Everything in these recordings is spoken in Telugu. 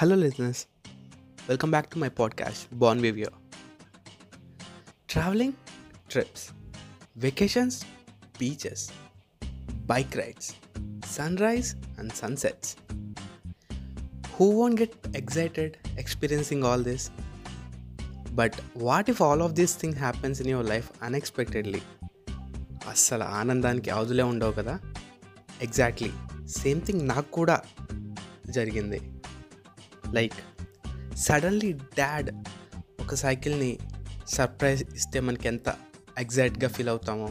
Hello listeners welcome back to my podcast ban వివియో travelling trips vacations beaches bike rides sun sunrise and sunsets who want get excited experiencing all this but what if all of this thing happens in your life unexpectedly అస్సలు ఆనందానికి అవదులే ఉండవు కదా? ఎగ్జాక్ట్లీ సేమ్ థింగ్ నాకు కూడా జరిగింది. లైక్ సడన్లీ డాడ్ ఒక సైకిల్ని సర్ప్రైజ్ ఇస్తే మనకి ఎంత ఎగ్జైట్గా ఫీల్ అవుతామో.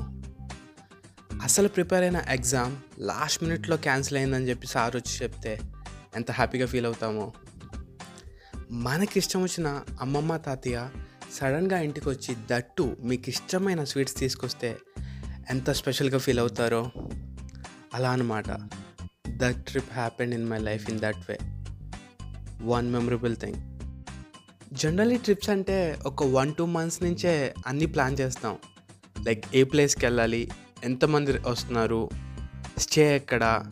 అసలు ప్రిపేర్ అయిన ఎగ్జామ్ లాస్ట్ మినిట్లో క్యాన్సిల్ అయిందని చెప్పి సార్ వచ్చి చెప్తే ఎంత హ్యాపీగా ఫీల్ అవుతామో. మనకి ఇష్టం వచ్చిన అమ్మమ్మ తాతయ్య సడన్గా ఇంటికి వచ్చి దట్టు మీకు ఇష్టమైన స్వీట్స్ తీసుకొస్తే ఎంత స్పెషల్గా ఫీల్ అవుతారో. అలా అనమాట that trip happened in my life in that way. One memorable thing generally trips అంటే ఒక వన్ టూ మంత్స్ నుంచే అన్నీ ప్లాన్ చేస్తాం. లైక్ ఏ ప్లేస్కి వెళ్ళాలి ఎంతమంది వస్తున్నారు స్టే ఎక్కడ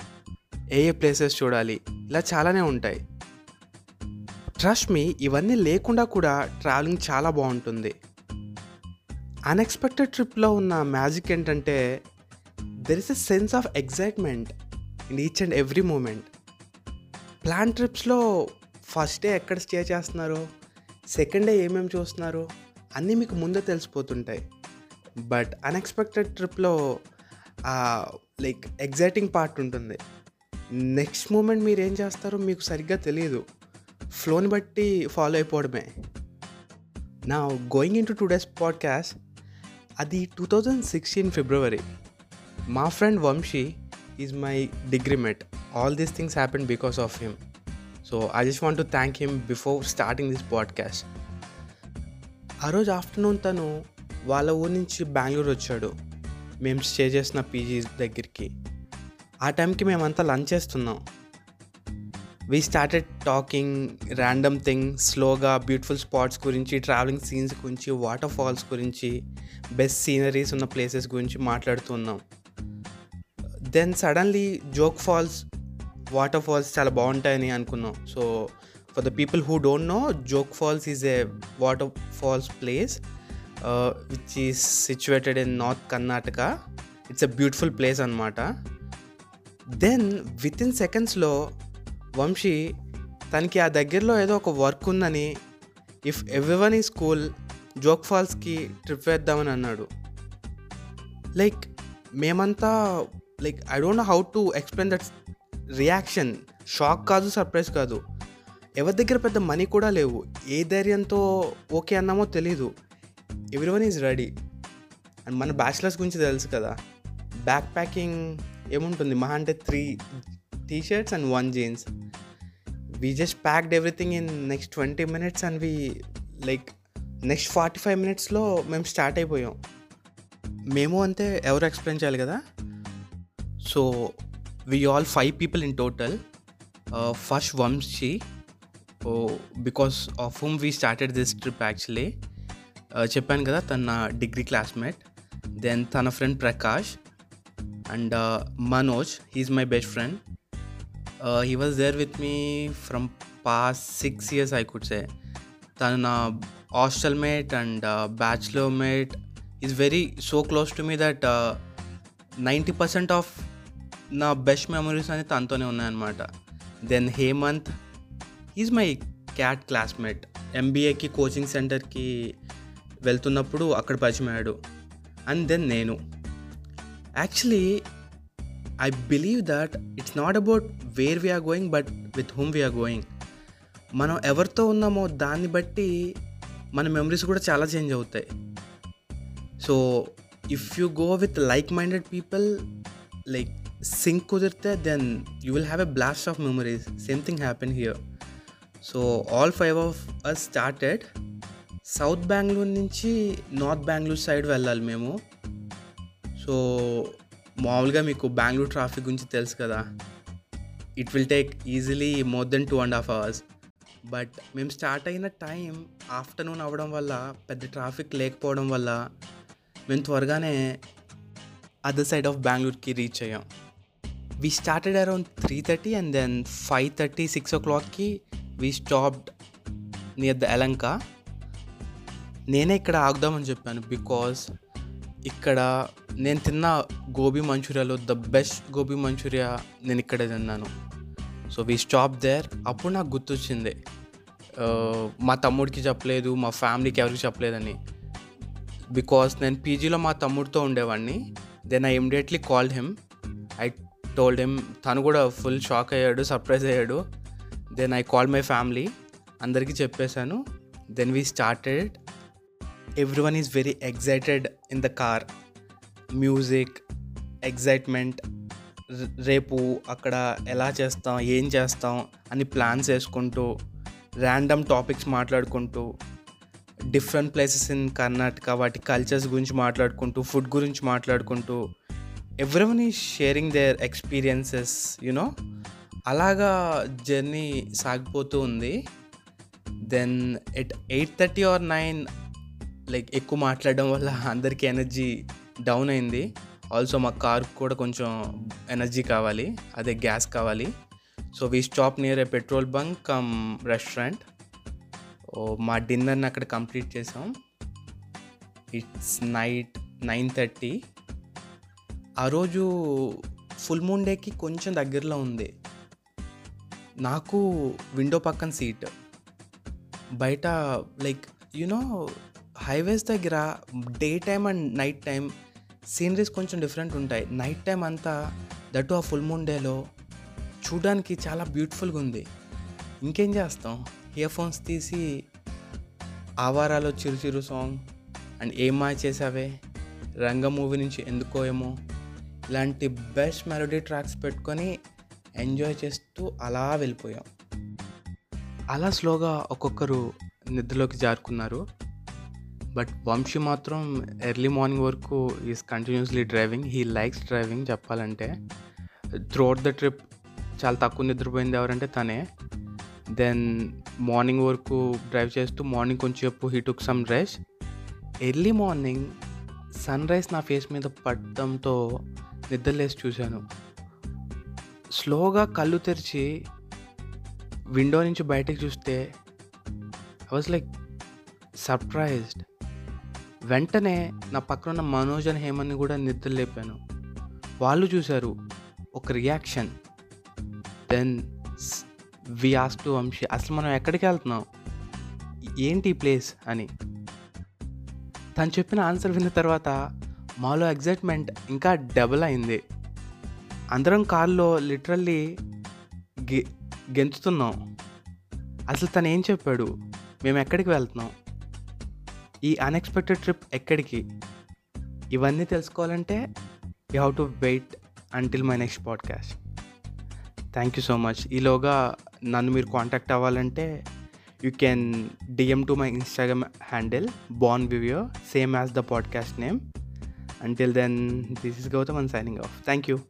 ఏ ఏ ప్లేసెస్ చూడాలి ఇలా చాలానే ఉంటాయి. ట్రస్ట్ మీ ఇవన్నీ లేకుండా కూడా ట్రావెలింగ్ చాలా బాగుంటుంది. అన్ఎక్స్పెక్టెడ్ ట్రిప్లో ఉన్న మ్యాజిక్ ఏంటంటే there is a sense of excitement in each and every moment plan ట్రిప్స్లో first day ఎక్కడ స్టే చేస్తున్నారో? సెకండ్ డే ఏమేమి చూస్తున్నారో? అన్నీ మీకు ముందే తెలిసిపోతుంటాయి. బట్ అన్ఎక్స్పెక్టెడ్ ట్రిప్లో లైక్ ఎగ్జైటింగ్ పార్ట్ ఉంటుంది. నెక్స్ట్ మూమెంట్ మీరు ఏం చేస్తారో మీకు సరిగ్గా తెలియదు ఫ్లోని బట్టి ఫాలో అయిపోవడమే. నా going in to today's podcast అది టూ థౌజండ్ సిక్స్టీన్ ఫిబ్రవరి. మా friend Vamshi is my degree mate. All these things happen because of him. So I just want to thank him before starting this podcast ఆ రోజు ఆఫ్టర్నూన్ తను వాళ్ళ ఊరి నుంచి బెంగళూరు వచ్చాడు. మేము స్టే చేసిన పీజీ దగ్గరికి. ఆ టైంకి మేమంతా లంచ్ చేస్తున్నాం. We started talking random thing స్లోగా బ్యూటిఫుల్ స్పాట్స్ గురించి ట్రావెలింగ్ సీన్స్ గురించి వాటర్ ఫాల్స్ గురించి బెస్ట్ సీనరీస్ ఉన్న ప్లేసెస్ గురించి మాట్లాడుతున్నాం then suddenly Jog Falls water falls చాలా బాగుంటాయని అనుకున్నాం. So for the people who don't know Jog Falls is a water falls place which is situated in north Karnataka it's a beautiful place అనమాట దెన్ విత్ ఇన్ సెకండ్స్లో వంశీ తనకి ఆ దగ్గరలో ఏదో ఒక వర్క్ ఉందని ఇఫ్ ఎవ్రీవన్ ఈ స్కూల్ జోక్ ఫాల్స్కి ట్రిప్ వేద్దామని అన్నాడు. లైక్ మేమంతా like I don't know how to explain that reaction shock కాదు సర్ప్రైజ్ కాదు. ఎవరి దగ్గర పెద్ద మనీ కూడా లేవు. ఏ ధైర్యంతో ఓకే అన్నామో తెలీదు. ఎవ్రీవన్ ఈజ్ రెడీ అండ్ మన బ్యాచిలర్స్ గురించి తెలుసు కదా. బ్యాక్ ప్యాకింగ్ ఏముంటుంది? మహా అంటే three T shirts and one jeans we just packed everything in next twenty minutes and we like next forty five మినిట్స్లో మేము స్టార్ట్ అయిపోయాం. మేము అంతే ఎవరు ఎక్స్ప్లెయిన్ చేయాలి కదా? So we all five people in total first Vamshi because of whom we started this trip actually చెప్పాను కదా తన డిగ్రీ క్లాస్మేట్ దెన్ తన friend Prakash and Manoj he's my best friend he was there with me from past six years I could say తను నా hostel mate and bachelor mate is very so close to me that ninety percent of నా బెస్ట్ మెమరీస్ అనేది తనతోనే ఉన్నాయన్నమాట. Then Hemanth is my CAT classmate ఎంబీఏకి coaching సెంటర్కి వెళ్తున్నప్పుడు అక్కడ పరిచయం అయ్యాడు. అండ్ దెన్ నేను. Actually I believe that it's not about where we're going but with whom we're going మనం ఎవరితో ఉన్నామో దాన్ని బట్టి మన మెమరీస్ కూడా చాలా చేంజ్ అవుతాయి. So if you go with like minded people like sync కుదిరితే then you will have a blast of memories same thing happen here so all five of us started south Bengaluru నుంచి నార్త్ బెంగళూరు సైడ్ వెళ్ళాలి మేము. సో మామూలుగా మీకు బెంగళూరు ట్రాఫిక్ గురించి తెలుసు కదా. It will take easily more than two and half hours but మేము స్టార్ట్ అయిన టైం ఆఫ్టర్నూన్ అవ్వడం వల్ల పెద్ద ట్రాఫిక్ లేకపోవడం వల్ల మేము త్వరగానే అదర్ సైడ్ ఆఫ్ బెంగళూరుకి రీచ్ అయ్యాం. We started around three thirty and then five thirty six ఓ క్లాక్కి వీ స్టాప్డ్ నియర్ ద ఎలంక నేనే ఇక్కడ ఆగుదామని చెప్పాను బికాస్ ఇక్కడ నేను తిన్న గోబీ మంచూరియాలో ద బెస్ట్ గోబీ మంచూరియా నేను ఇక్కడే తిన్నాను. సో వీ స్టాప్ దేర్ అప్పుడు నాకు గుర్తొచ్చింది మా తమ్ముడికి చెప్పలేదు మా ఫ్యామిలీకి ఎవరికి చెప్పలేదని. బికాస్ నేను పీజీలో మా తమ్ముడితో ఉండేవాడిని then I immediately called him told him తను కూడా ఫుల్ షాక్ అయ్యాడు సర్ప్రైజ్ అయ్యాడు. Then I call my family అందరికీ చెప్పేశాను. Then we started every one is very excited in the car music excitement రేపు అక్కడ ఎలా చేస్తాం ఏం చేస్తాం అని ప్లాన్స్ వేసుకుంటూ ర్యాండమ్ టాపిక్స్ మాట్లాడుకుంటూ డిఫరెంట్ ప్లేసెస్ ఇన్ కర్ణాటక వాటి కల్చర్స్ గురించి మాట్లాడుకుంటూ ఫుడ్ గురించి మాట్లాడుకుంటూ ఎవ్రీవన్ ఈ sharing their experiences you know అలాగా జర్నీ సాగిపోతూ ఉంది. Then at eight thirty or nine like ఎక్కువ మాట్లాడడం వల్ల అందరికీ ఎనర్జీ డౌన్ అయింది. ఆల్సో మా కార్ కూడా కొంచెం ఎనర్జీ కావాలి. అదే గ్యాస్ కావాలి. So we stop near a petrol bunk cum restaurant మా డిన్నర్ని అక్కడ కంప్లీట్ చేసాం. ఇట్స్ నైట్ నైన్ థర్టీ ఆ రోజు ఫుల్ మూన్ డేకి కొంచెం దగ్గరలో ఉంది. నాకు విండో పక్కన సీట్. బయట లైక్ యునో హైవేస్ దగ్గర day time and night time sceneries కొంచెం డిఫరెంట్ ఉంటాయి. నైట్ టైం అంతా దట్టు ఆ ఫుల్ మూన్ డేలో చూడడానికి చాలా బ్యూటిఫుల్గా ఉంది. ఇంకేం చేస్తాం? ఇయర్ ఫోన్స్ తీసి ఆవారాలో చిరు చిరు సాంగ్ అండ్ ఏం మా చేసావే రంగ మూవీ నుంచి ఎందుకో ఏమో ఇలాంటి బెస్ట్ మెలోడీ ట్రాక్స్ పెట్టుకొని ఎంజాయ్ చేస్తూ అలా వెళ్ళిపోయాం. అలా స్లోగా ఒక్కొక్కరు నిద్రలోకి జారుకున్నారు. బట్ వంశీ మాత్రం ఎర్లీ మార్నింగ్ వరకు is continuously driving. He likes driving చెప్పాలంటే. త్రూఅవుట్ ద ట్రిప్ చాలా తక్కువ నిద్రపోయింది ఎవరంటే తనే. దెన్ మార్నింగ్ వరకు డ్రైవ్ చేస్తూ మార్నింగ్ కొంచెం చెప్పు he took some rest. Early morning sunrise నా ఫేస్ మీద పడడంతో నిద్రలేసి చూశాను. స్లోగా కళ్ళు తెరిచి విండో నుంచి బయటకు చూస్తే ఐ వాజ్ లైక్ సర్ప్రైజ్డ్ వెంటనే నా పక్కన ఉన్న మనోజ్ అని హేమని కూడా నిద్ర లేపాను వాళ్ళు చూశారు ఒక reaction then we ask to Vamshi అసలు మనం ఎక్కడికి వెళ్తున్నాం? ఏంటి ఈ ప్లేస్? అని. తను చెప్పిన ఆన్సర్ విన్న తర్వాత మాలో ఎగ్జైట్మెంట్ ఇంకా డబుల్ అయింది. అందరం కారులో లిటరల్లీ గె గెంతుతున్నాం. అసలు తను ఏం చెప్పాడు? మేము ఎక్కడికి వెళ్తున్నాం? ఈ అన్ఎక్స్పెక్టెడ్ ట్రిప్ ఎక్కడికి? ఇవన్నీ తెలుసుకోవాలంటే you have to wait until my next podcast thank you so much ఈలోగా నన్ను మీరు కాంటాక్ట్ అవ్వాలంటే you can DM to my Instagram handle ban వివియో same as the podcast name Until then, this is Gautam signing off. Thank you.